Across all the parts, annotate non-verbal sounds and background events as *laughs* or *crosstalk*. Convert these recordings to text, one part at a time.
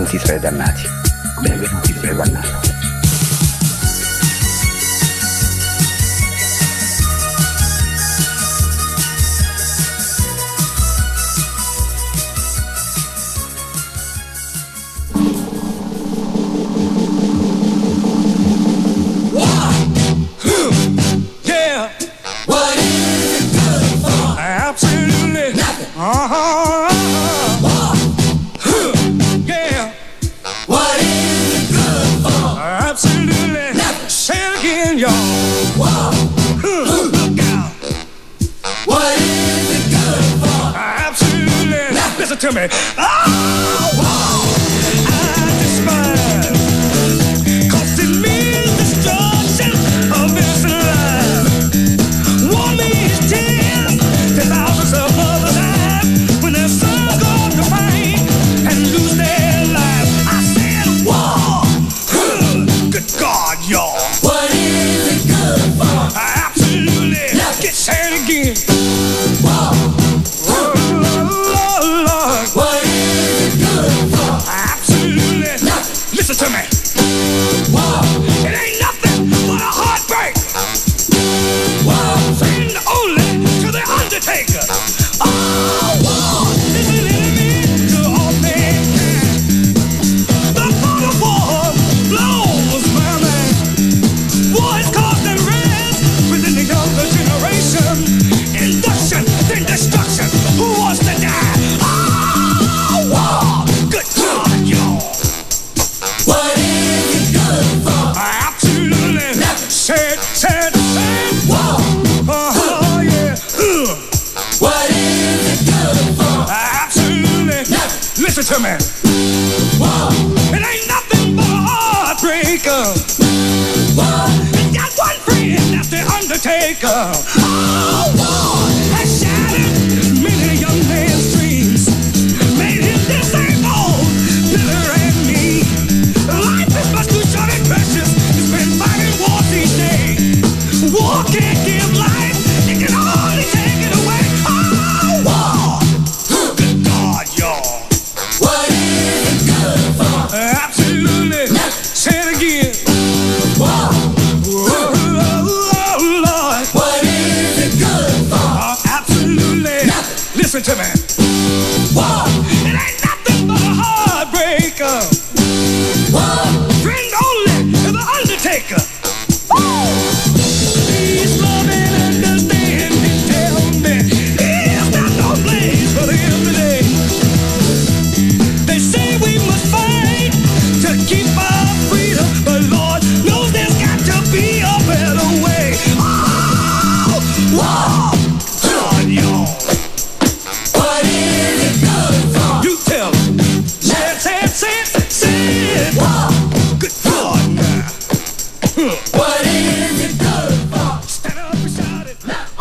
benvenuti tra i dannati. Benvenuti tra i dannati.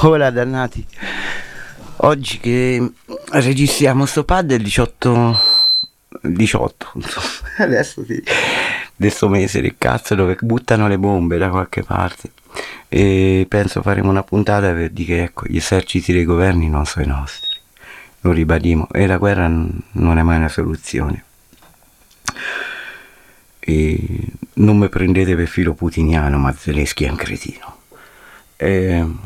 Ora dannati. Oggi che registriamo sto pad è il 18 18 insomma. adesso sì. Adesso mese del cazzo dove buttano le bombe da qualche parte e penso faremo una puntata per dire che ecco, gli eserciti dei governi non sono i nostri lo ribadimo e la guerra non è mai una soluzione e non mi prendete per filo putiniano ma Zelensky è un cretino Ehm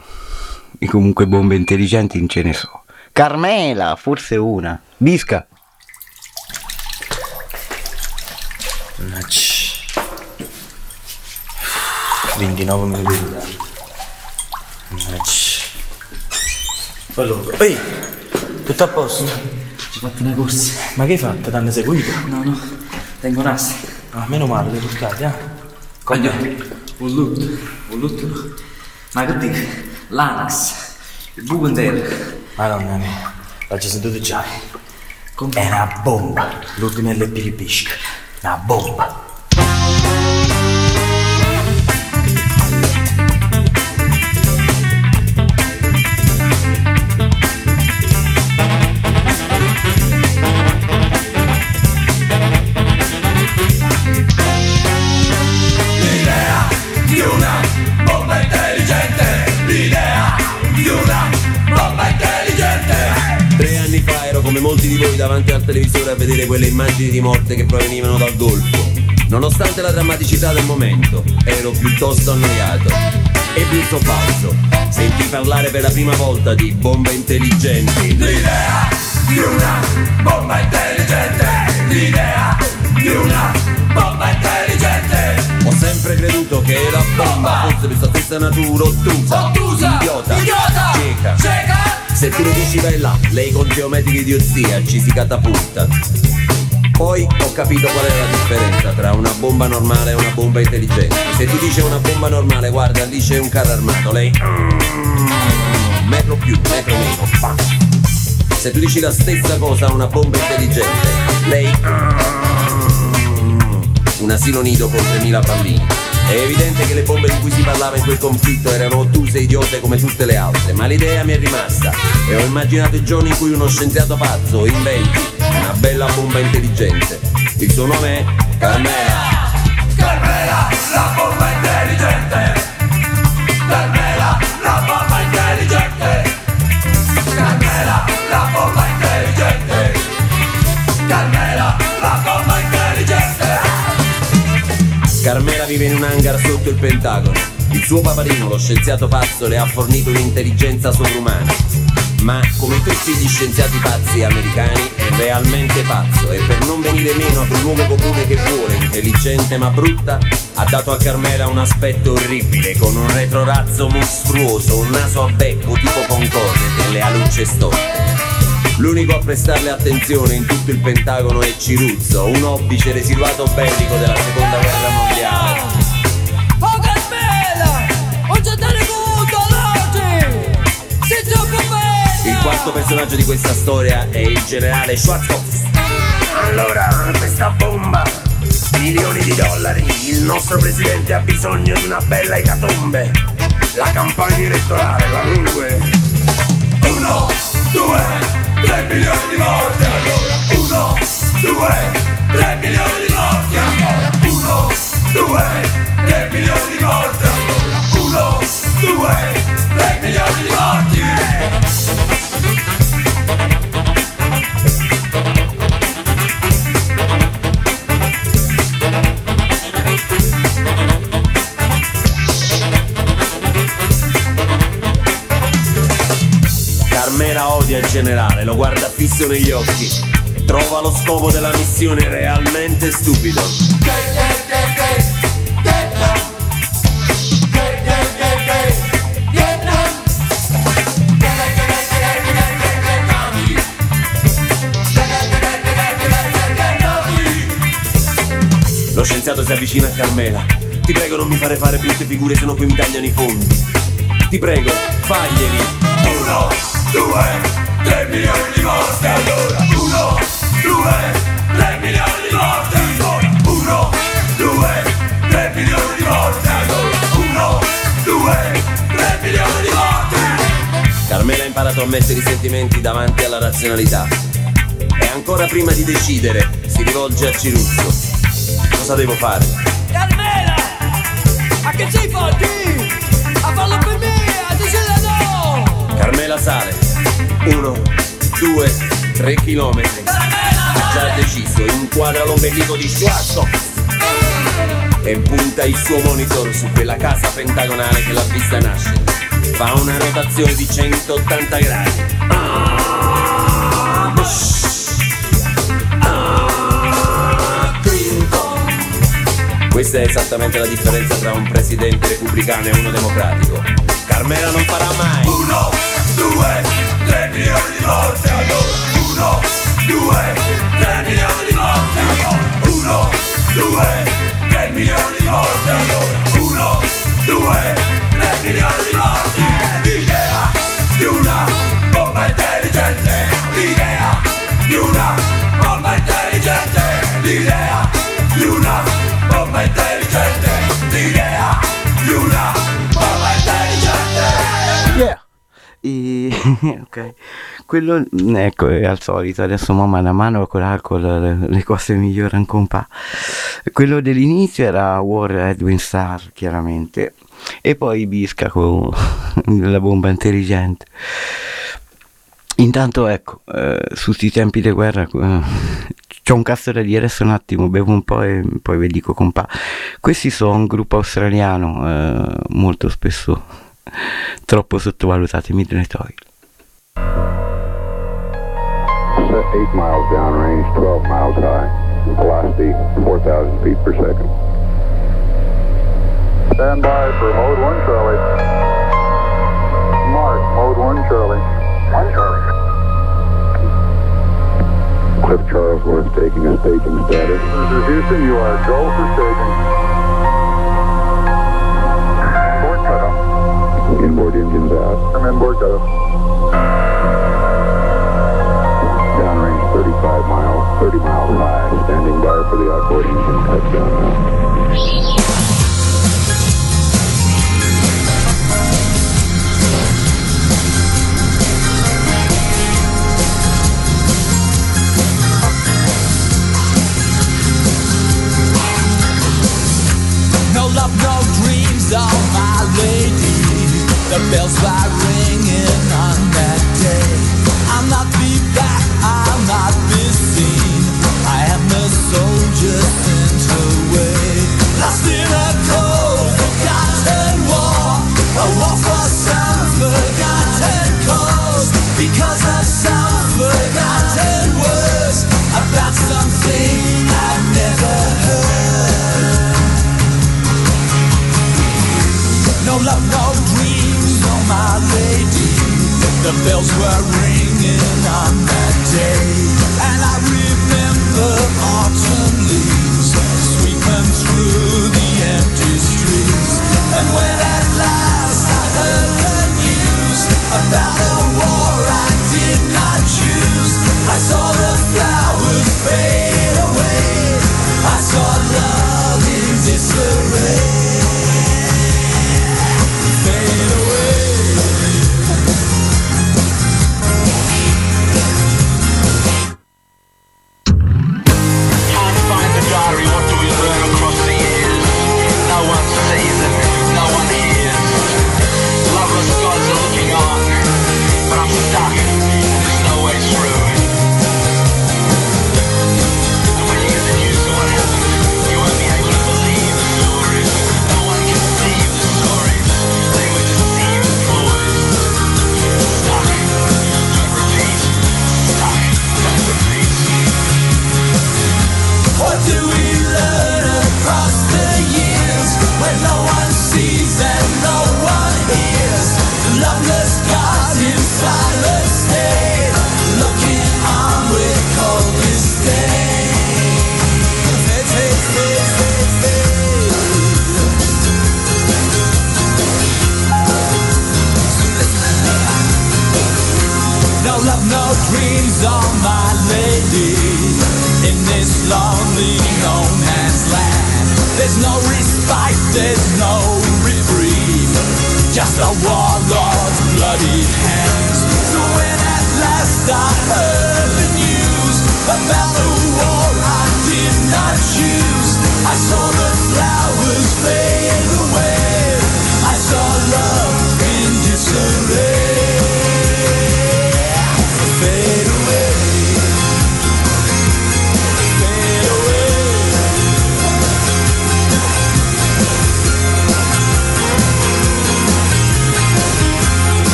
e comunque bombe intelligenti non ce ne so. Carmela, forse una. Bisca. Mannaggia. 29 me lo devo dare. Mannaggia. Allora, ehi, tutto a posto? Ci ho fatto una corsa. Ma che hai fatto? T'hanno seguito? No, no, tengo nassi. Ah, meno male, le portate, eh? Come? Un lutto, un lutto. Ma che dici? l'ANAS, il Bubendel. Madonna mia, l'ho sentito già. È una bomba, l'ultima LP di Bishk. Una bomba. come molti di voi davanti al televisore a vedere quelle immagini di morte che provenivano dal Golfo. Nonostante la drammaticità del momento, ero piuttosto annoiato. E un falso, sentì parlare per la prima volta di bombe intelligenti. L'idea di una bomba intelligente! L'idea di una bomba intelligente! Ho sempre creduto che la bomba fosse di sua stessa natura ottusa, ottusa idiota, idiota, cieca, cieca se tu mi dici vai là, lei con geometrica idiozia ci si catapulta. Poi ho capito qual è la differenza tra una bomba normale e una bomba intelligente. Se tu dici una bomba normale, guarda, lì c'è un carro armato, lei. Metro più, metro meno. Se tu dici la stessa cosa a una bomba intelligente, lei. Un asilo nido con 3000 bambini. È evidente che le bombe di cui si parlava in quel conflitto erano ottuse e idiote come tutte le altre, ma l'idea mi è rimasta e ho immaginato il giorno in cui uno scienziato pazzo inventi una bella bomba intelligente. Il suo nome è Carmela. Carmela, la bomba Carmela vive in un hangar sotto il Pentagono. Il suo papadino, lo scienziato pazzo, le ha fornito un'intelligenza sovrumana. Ma come tutti gli scienziati pazzi americani è realmente pazzo e per non venire meno ad un luogo comune che vuole, intelligente ma brutta, ha dato a Carmela un aspetto orribile con un retrorazzo mostruoso, un naso a becco tipo Concorde e le alucce storte. L'unico a prestarle attenzione in tutto il Pentagono è Ciruzzo, un obbice residuato bellico della seconda guerra mondiale. Oh Carmela! Ho già televuto oggi! Sei troppo bella! Il quarto personaggio di questa storia è il generale Schwarzkopf. Allora, questa bomba, milioni di dollari, il nostro presidente ha bisogno di una bella ecatombe. La campagna elettorale va lungue. Uno, due, tre milioni di morti allora Uno, due, tre milioni di morti allora Uno, due, tre milioni di morti allora Uno, due, tre milioni di morti generale, lo guarda fisso negli occhi. Trova lo scopo della missione realmente stupido. Lo scienziato si avvicina a Carmela. Ti prego non mi fare fare brutte figure, sennò poi mi tagliano i fondi. Ti prego, faglieli. Uno, due, tre milioni di morti allora Uno, due, tre milioni di morti allora Uno, due, tre milioni di morti allora Uno, due, tre milioni di morti Carmela ha imparato a mettere i sentimenti davanti alla razionalità. E ancora prima di decidere, si rivolge a Ciruzzo. Cosa devo fare? Carmela! A che sei forti? A farlo per me! A dicere no! Carmela sale. Uno, due, tre chilometri. Ha già deciso, inquadra l'ombelico di Schwarzo e punta il suo monitor su quella casa pentagonale che l'ha vista nascere. Fa una rotazione di 180 gradi. Ah. Ah. Questa è esattamente la differenza tra un presidente repubblicano e uno democratico. Carmela non farà mai. Uno, due, tre milioni di morti allora Uno, due, tre milioni di morti allora Uno, due, tre milioni di morti allora Uno, due, tre milioni di morti L'idea di una bomba intelligente L'idea di una bomba intelligente L'idea di una bomba intelligente L'idea di una bomba intelligente Yeah. E, *laughs* ok. Quello, mm, ecco, al solito, adesso mamma man mano con l'alcol le, cose migliorano con pa. Quello dell'inizio era War Edwin Star, chiaramente, e poi Bisca con *laughs* la bomba intelligente. Intanto ecco, eh, su questi tempi di guerra eh, c'ho un cazzo da dire, adesso un attimo, bevo un po' e poi vi dico compa. Questi sono un gruppo australiano, eh, molto spesso troppo sottovalutati, Midnight Oil. Set 8 miles downrange, 12 miles high. Velocity 4,000 feet per second. Stand by for Mode 1 Charlie. Mark, Mode 1 Charlie. 1 Charlie. Cliff Charlesworth taking a staging status. Mr. Houston, you are go for staging.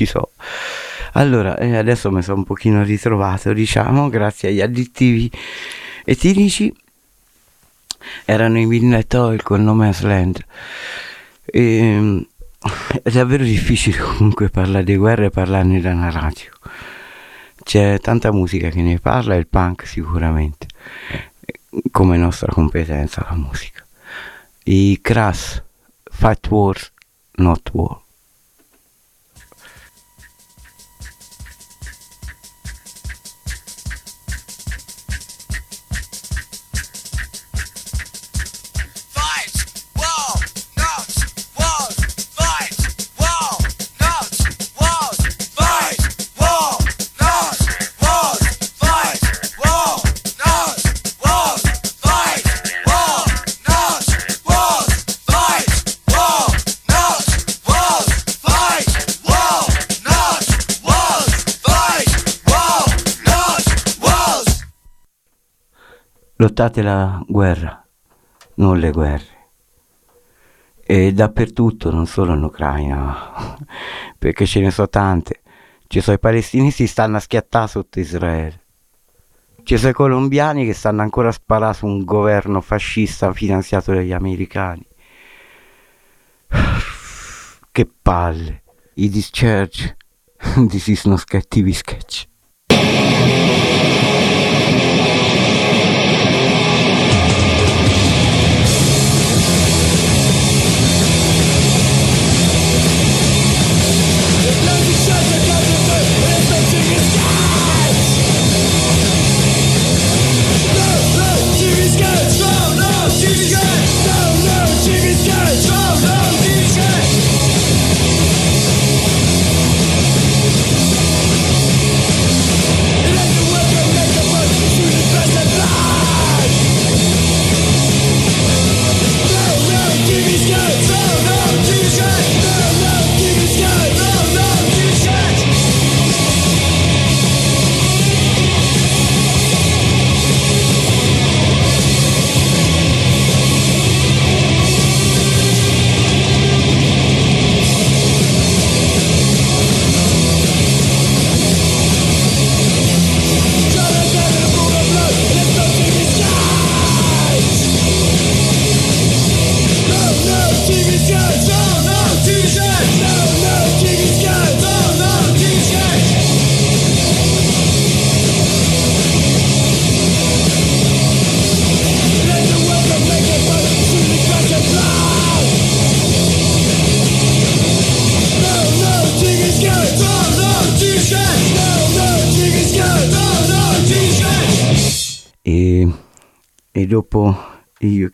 ci so. Allora, eh, adesso mi sono un pochino ritrovato, diciamo, grazie agli additivi etilici. Erano i Midnight Oil con No Man's Land. E, ehm, è davvero difficile *laughs* comunque parlare di guerra e parlarne da una radio. C'è tanta musica che ne parla, il punk sicuramente, come nostra competenza la musica. I Crass, Fight Wars, Not War. Lottate la guerra, non le guerre. E dappertutto, non solo in Ucraina, *laughs* perché ce ne sono tante. Ci sono i palestinesi che stanno a schiattare sotto Israele. Ci sono i colombiani che stanno ancora a sparare su un governo fascista finanziato dagli americani. *sighs* Che palle. I discharge. *laughs* This is no sketch TV sketch.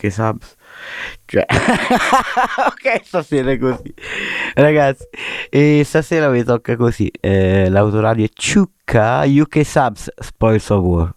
Io che subs. Cioè *laughs* ok stasera è così. Ragazzi e stasera vi tocca così eh, l'autoradio Ciucca UK Subs Spoils of War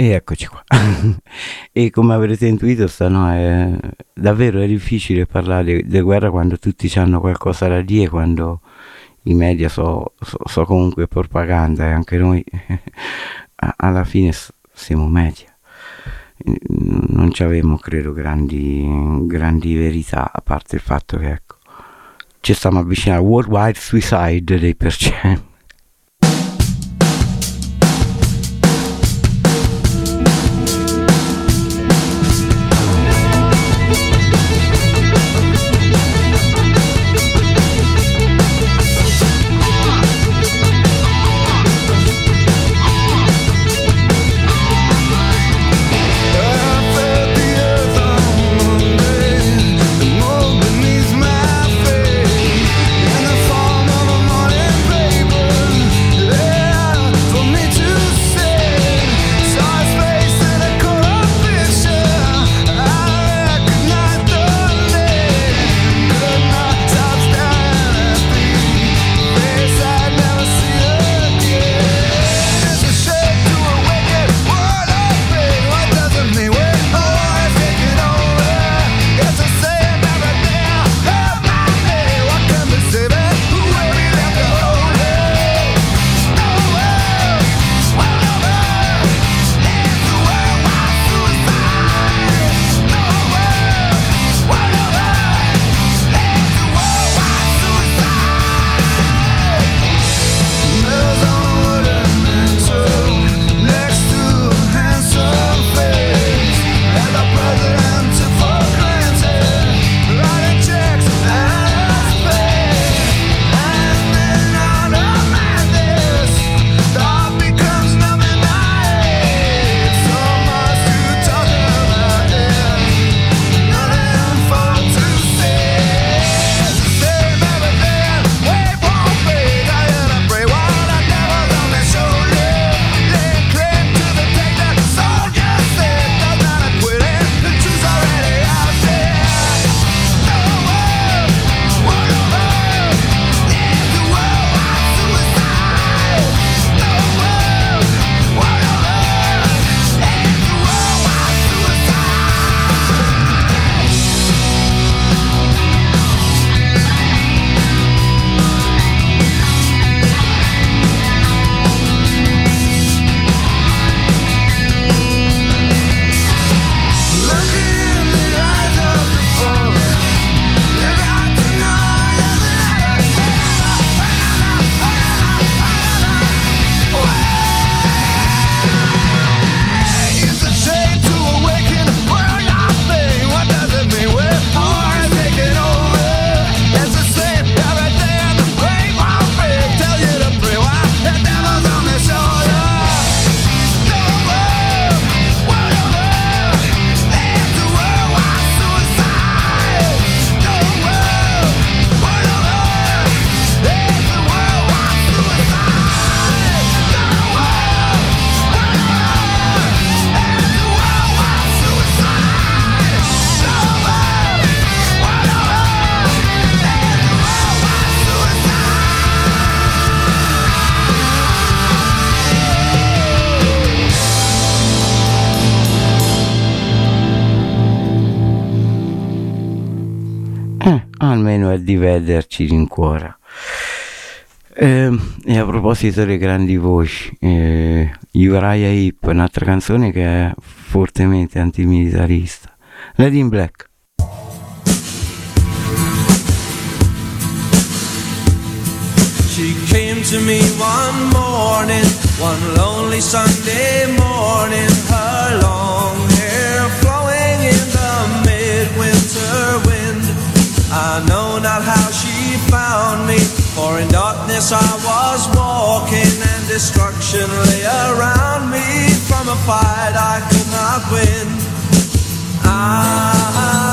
E eccoci qua. *laughs* e come avrete intuito, stano, è, davvero è difficile parlare di guerra quando tutti hanno qualcosa da dire, quando i media so, so- so comunque propaganda e anche noi *laughs* alla fine siamo media. Non ci avevamo, credo, grandi, grandi verità, a parte il fatto che ecco, ci stiamo avvicinando al worldwide suicide dei percent. Di vederci rincuora. Eh, e a proposito delle grandi voci, eh, Uriah Heep, un'altra canzone che è fortemente antimilitarista. Lady in Black. She came to me one morning, one lonely Sunday morning, her long I know not how she found me, for in darkness I was walking and destruction lay around me from a fight I could not win. Ah,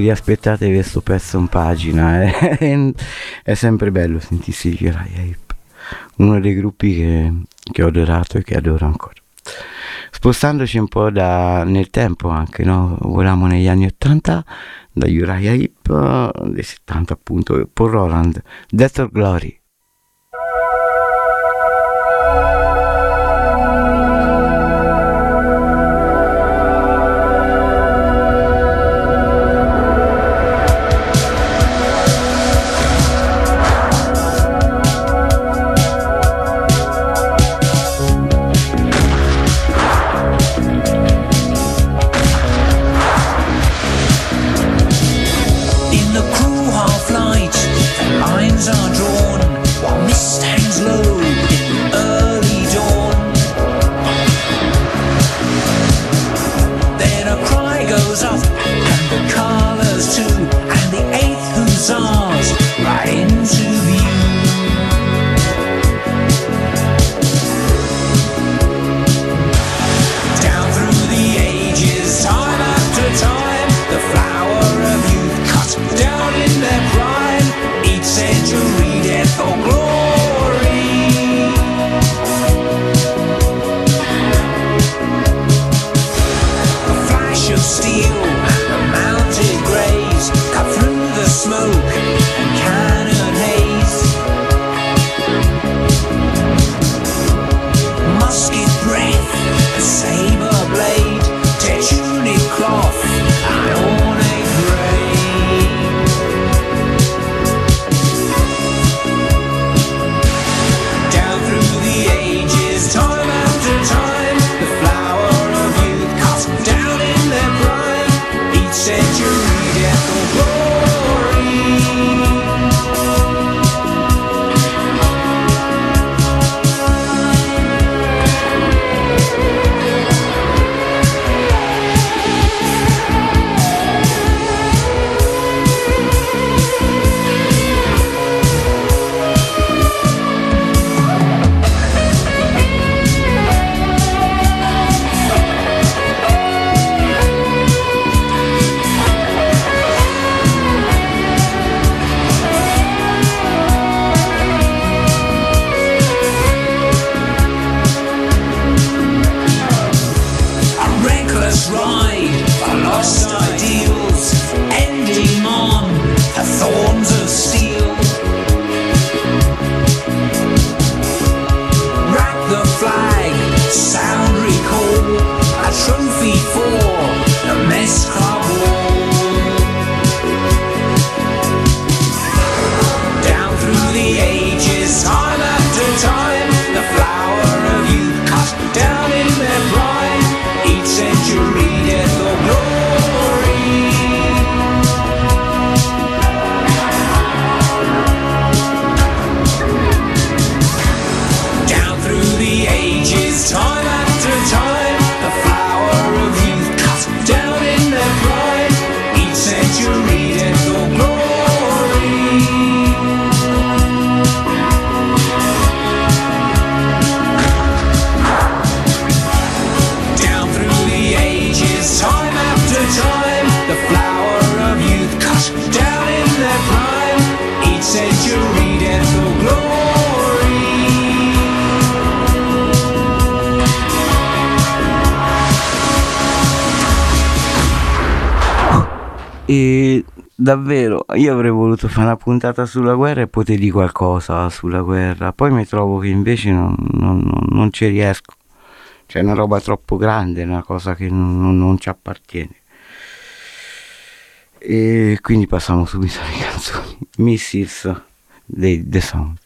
vi aspettate questo pezzo in pagina eh? *laughs* è sempre bello sentirsi di Raya Hip uno dei gruppi che, che, ho adorato e che adoro ancora spostandoci un po' da, nel tempo anche no? voliamo negli anni 80 da Uriah Hip eh, dei 70 appunto Paul Roland Death or Glory E davvero, io avrei voluto fare una puntata sulla guerra e poter dire qualcosa sulla guerra, poi mi trovo che invece non, non, non ci riesco. Cioè, C'è una roba troppo grande, una cosa che non, non ci appartiene. E quindi passiamo subito alle canzoni. Missis dei The Sound.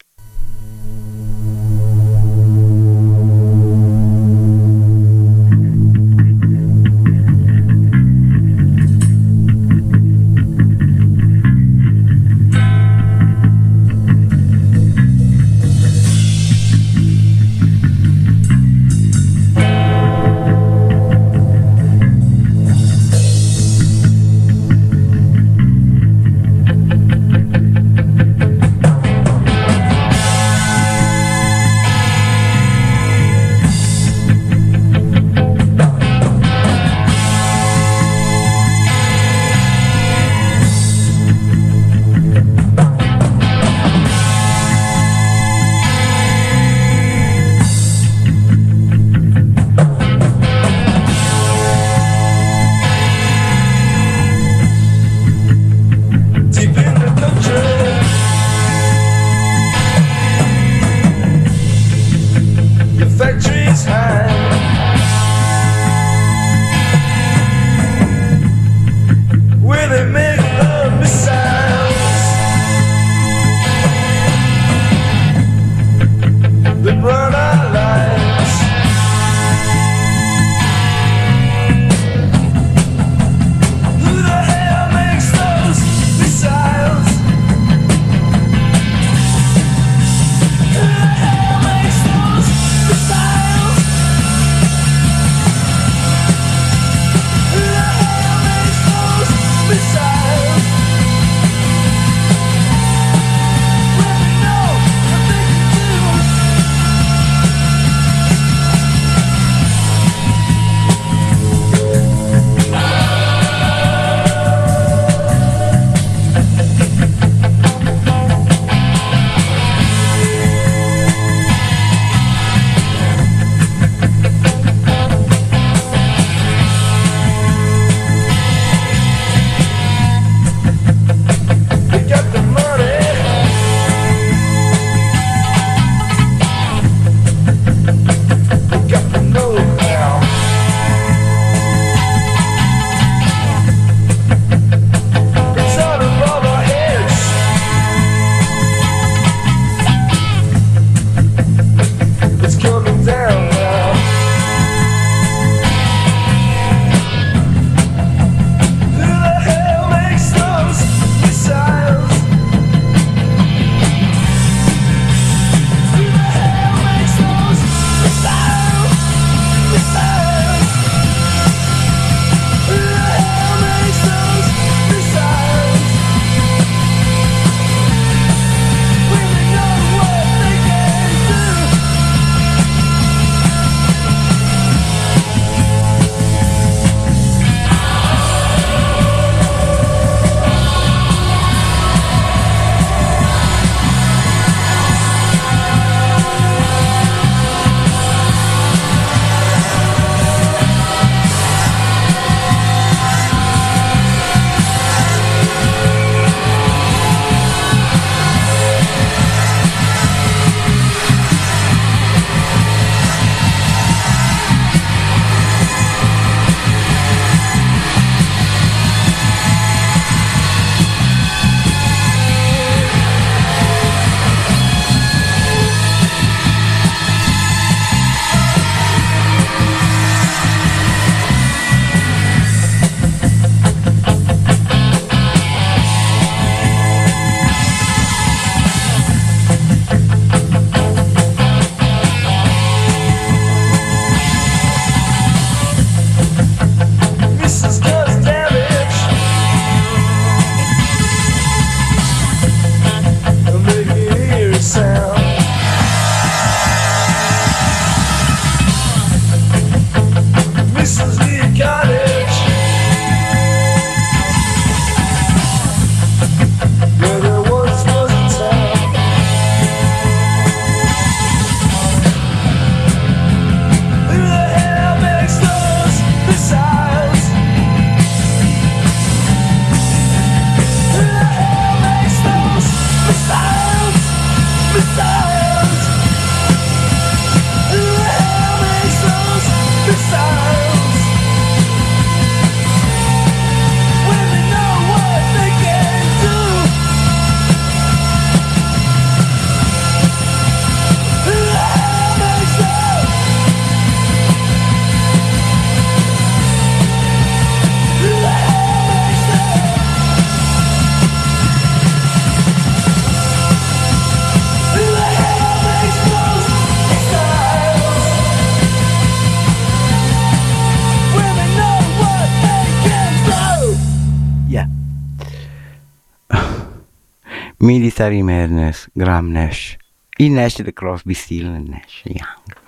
Military Madness, Graham Nash. Il Nash di Crosby, Steel e Nash Young.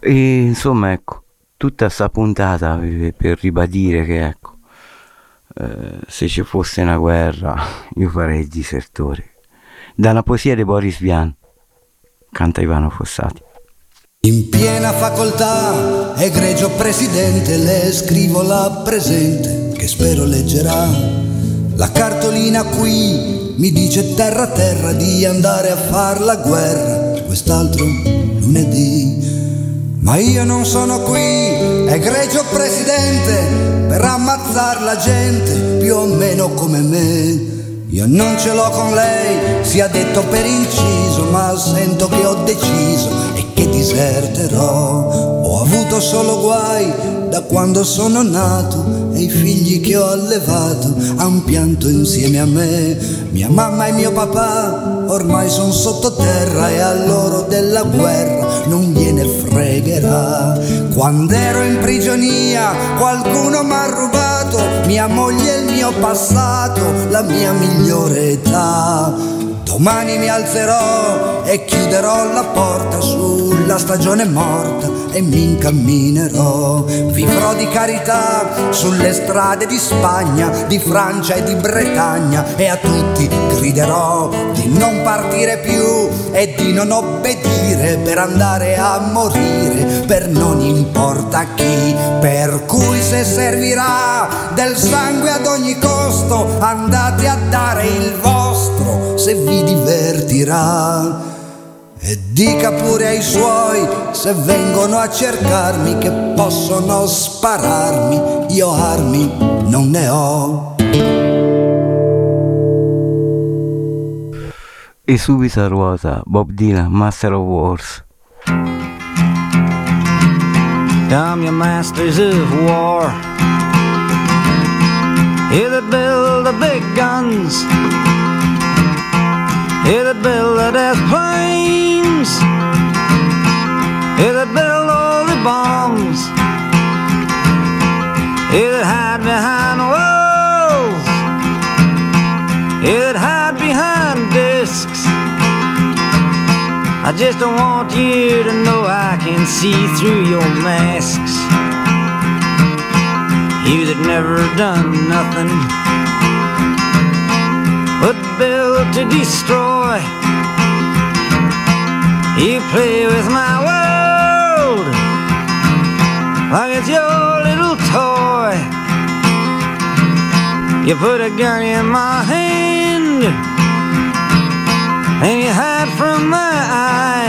E insomma, ecco, tutta sta puntata per, ribadire che, ecco, eh, se ci fosse una guerra, *laughs* io farei il disertore. Dalla poesia di Boris Vian, canta Ivano Fossati. In piena facoltà, egregio presidente, le scrivo la presente, che spero leggerà. La cartolina qui mi dice terra terra di andare a far la guerra quest'altro lunedì. Ma io non sono qui, egregio presidente, per ammazzar la gente più o meno come me. Io non ce l'ho con lei, sia detto per inciso, ma sento che ho deciso che diserterò. Ho avuto solo guai da quando sono nato e i figli che ho allevato han pianto insieme a me. Mia mamma e mio papà ormai sono sottoterra e a loro della guerra non gliene fregherà. Quando ero in prigionia qualcuno mi ha rubato mia moglie mio passato, la mia migliore età. Domani mi alzerò e chiuderò la porta sulla stagione morta e mi incamminerò. Vivrò di carità sulle strade di Spagna, di Francia e di Bretagna e a tutti griderò di non partire più e di non obbedire per andare a morire per non importa chi. Per cui se servirà del sangue ad ogni costo, andate a dare il vostro se vi divertirà. E dica pure ai suoi se vengono a cercarmi che possono spararmi, io armi non ne ho. E subito a ruota Bob Dylan, Master of Wars. Dumb your masters of war. Here that build the big guns. Here that build the death planes. Here that build all the bombs. Here that hide behind walls. Here that hide behind discs. I just don't want you to know I can see through your masks. You that never done nothing but built to destroy. You play with my world like it's your little toy. You put a gun in my hand and you hide from my eyes.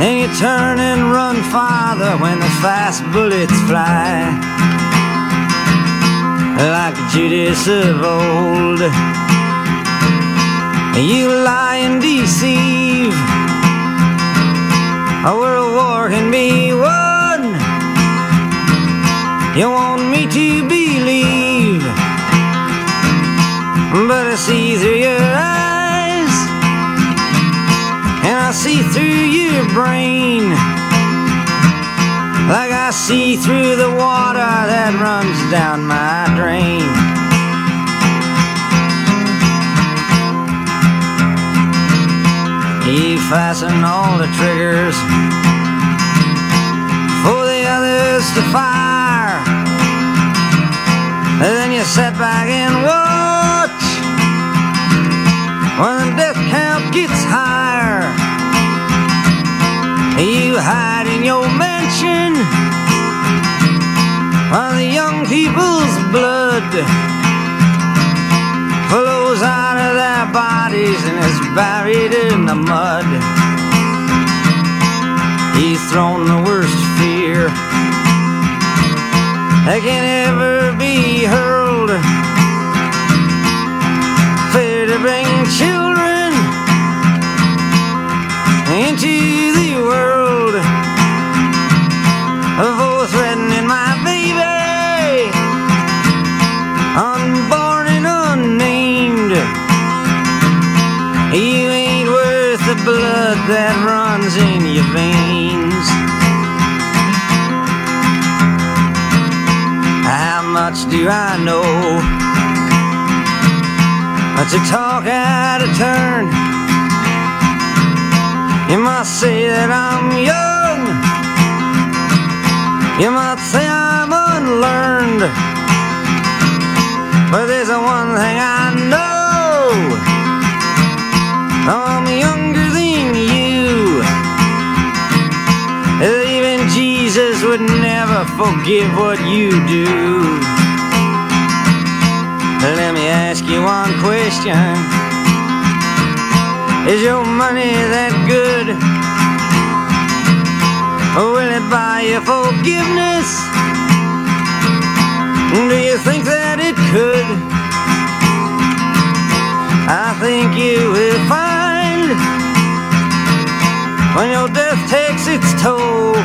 Then you turn and run farther when the fast bullets fly. Like Judas of old, you lie and deceive. A world war can be won. You want me to believe, but I see through your eyes, see through your brain, like I see through the water that runs down my drain. You fasten all the triggers for the others to fire. And then you sit back and watch when the death count gets higher. You hide in your mansion while the young people's blood flows out of their bodies and is buried in the mud. He's thrown the worst fear that can ever be hurled. Fear to bring children into the world. For threatening my baby, unborn and unnamed. You ain't worth the blood that runs in your veins. How much do I know? To talk out of turn. You might say that I'm young. You might say I'm unlearned. But there's a one thing I know. I'm younger than you. Even Jesus would never forgive what you do. Let me ask you one question. Is your money that good? Or will it buy you forgiveness? Do you think that it could? I think you will find when your death takes its toll.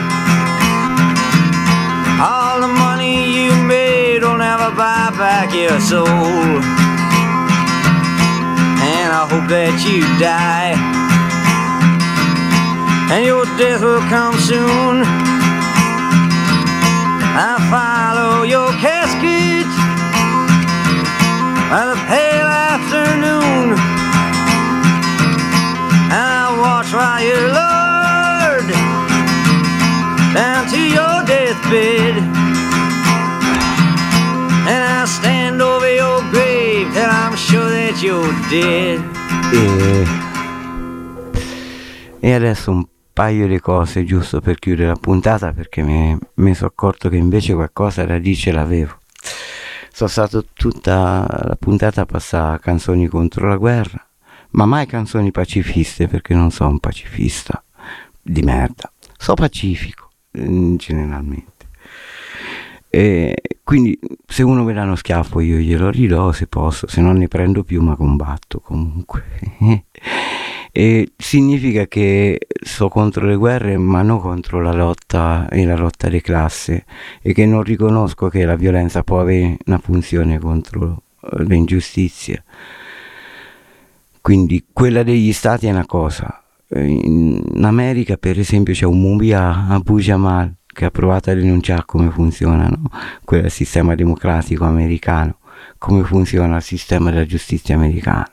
All the money you made will never buy back your soul. I hope that you die. And your death will come soon. I follow your casket by the pale afternoon. And I watch while you're lowered down to your deathbed. You're dead. E, e adesso un paio di cose giusto per chiudere la puntata perché mi, mi sono accorto che invece qualcosa da dire ce l'avevo. Sono stato tutta la puntata a passare canzoni contro la guerra, ma mai canzoni pacifiste perché non sono un pacifista di merda. So pacifico, eh, generalmente. E quindi se uno mi dà uno schiaffo io glielo ridò se posso, se non ne prendo più ma combatto comunque. *laughs* E significa che so contro le guerre, ma non contro la lotta e la lotta di classe, e che non riconosco che la violenza può avere una funzione contro eh, le ingiustizie. Quindi quella degli stati è una cosa. Eh, In America, per esempio, c'è un Mumia Abu Jamal che ha provato a denunciare come funziona no? quel sistema democratico americano, come funziona il sistema della giustizia americano.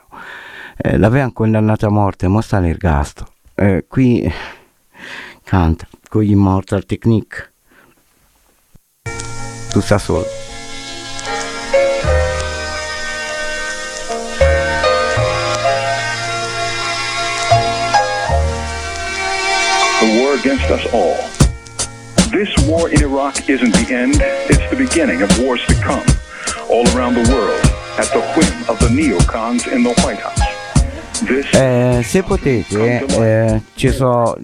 Eh, l'avevano condannato a morte, mo sta all'ergastolo. Eh, qui canta con gli Immortal Technique. Tu sta solo. The war against us all. This war in Iraq isn't the end, it's the beginning of wars to come, all around the world, at the whim of the neocons in the White House. Eh, se potete, eh, ci sono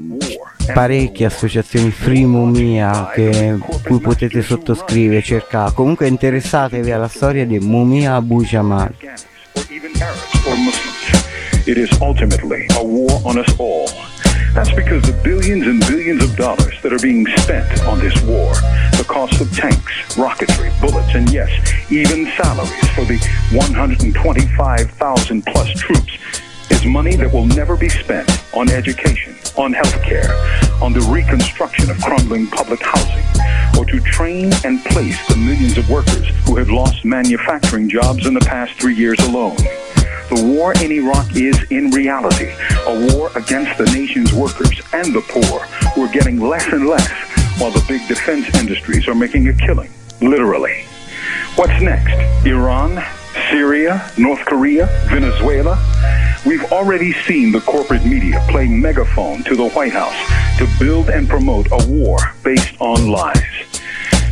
parecchie associazioni free Mumia che cui potete sottoscrivere, cercare. Comunque interessatevi alla storia di Mumia Abu Jamal. It is ultimately a war on us all. That's because the billions and billions of dollars that are being spent on this war, the cost of tanks, rocketry, bullets, and yes, even salaries for the 125,000 plus troops money that will never be spent on education, on healthcare, on the reconstruction of crumbling public housing, or to train and place the millions of workers who have lost manufacturing jobs in the past three years alone. The war in Iraq is, in reality, a war against the nation's workers and the poor, who are getting less and less, while the big defense industries are making a killing, literally. What's next? Iran? Syria? North Korea? Venezuela? We've already seen the corporate media play megaphone to the White House to build and promote a war based on lies.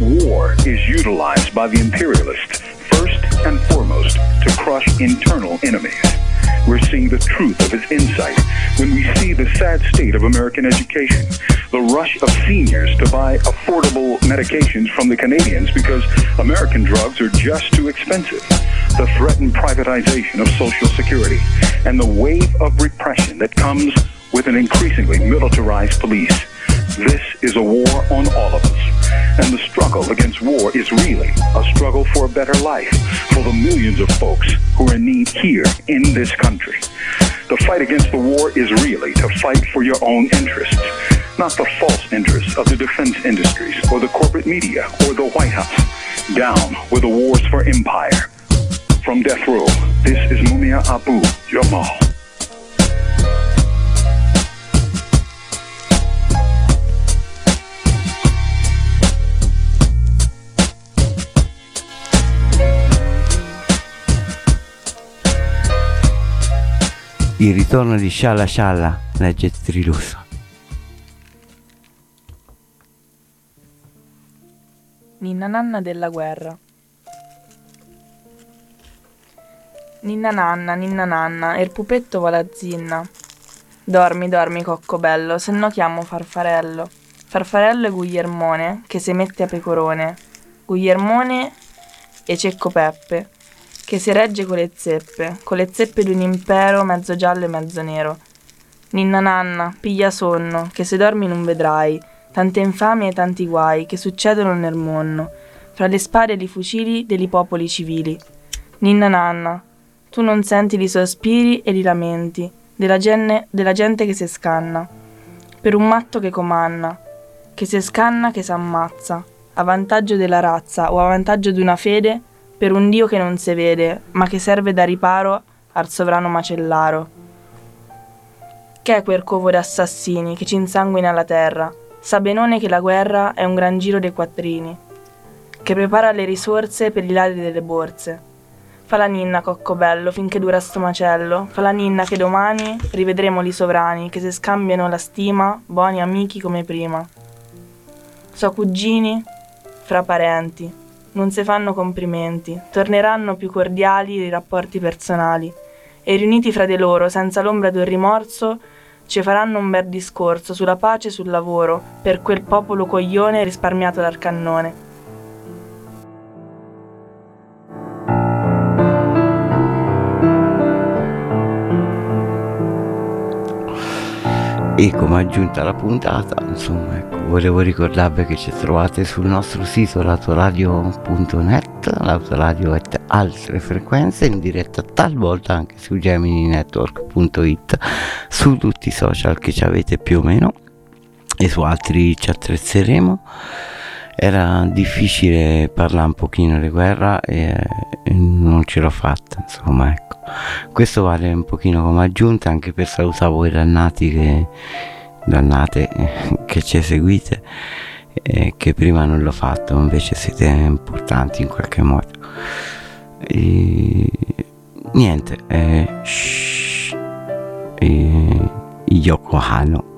War is utilized by the imperialists first and foremost to crush internal enemies. We're seeing the truth of his insight when we see the sad state of American education, the rush of seniors to buy affordable medications from the Canadians because American drugs are just too expensive, the threatened privatization of Social Security, and the wave of repression that comes with an increasingly militarized police. This is a war on all of us. And the struggle against war is really a struggle for a better life for the millions of folks who are in need here in this country. The fight against the war is really to fight for your own interests, not the false interests of the defense industries or the corporate media or the White House. Down with the wars for empire. From death row, this is Mumia Abu Jamal. Il ritorno di Shala Shala, legge Trilusa. Ninna nanna della guerra. Ninna nanna, ninna nanna, il pupetto va la zinna. Dormi, dormi, coccobello, se no chiamo Farfarello. Farfarello e Guglielmone, che si mette a pecorone. Guglielmone e Cecco Peppe, che si regge con le zeppe, con le zeppe d'un impero mezzo giallo e mezzo nero. Ninna nanna, piglia sonno, che se dormi non vedrai tante infamie e tanti guai che succedono nel mondo, fra le spade e i fucili degli popoli civili. Ninna nanna, tu non senti i sospiri e i lamenti della, genne- della gente che si scanna, per un matto che comanna, che si scanna, che s'ammazza, a vantaggio della razza o a vantaggio di una fede, per un Dio che non si vede, ma che serve da riparo al sovrano macellaro. Che è quel covo di assassini che ci insanguina la terra? Sa benone che la guerra è un gran giro dei quattrini, che prepara le risorse per i ladri delle borse. Fa la ninna, coccobello, finché dura sto macello. Fa la ninna che domani rivedremo li sovrani, che se scambiano la stima, buoni amici come prima. So cugini, fra parenti, non si fanno complimenti, torneranno più cordiali i rapporti personali, e riuniti fra di loro, senza l'ombra d'un rimorso, ci faranno un bel discorso sulla pace e sul lavoro per quel popolo coglione risparmiato dal cannone. E come aggiunta alla puntata, insomma, volevo ricordarvi che ci trovate sul nostro sito latoradio.net, l'autoradio at altre frequenze, in diretta talvolta anche su gemininetwork.it, su tutti i social che ci avete più o meno e su altri ci attrezzeremo. Era difficile parlare un pochino di guerra e, e non ce l'ho fatta, insomma, ecco. Questo vale un pochino come aggiunta anche per salutare voi dannati che dannate eh, che ci seguite e che prima non l'ho fatto, invece siete importanti in qualche modo. E, niente, eh, shh, e, Yoko.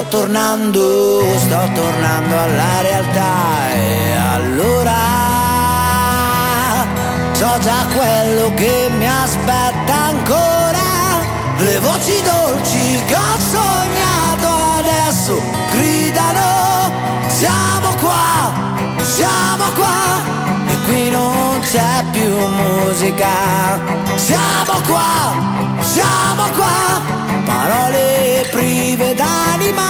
Sto tornando, sto tornando alla realtà e allora so già quello che mi aspetta ancora. Le voci dolci che ho sognato adesso gridano, siamo qua, siamo qua. C'è più musica. Siamo qua, siamo qua. Parole prive d'anima.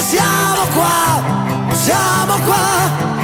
Siamo qua, siamo qua.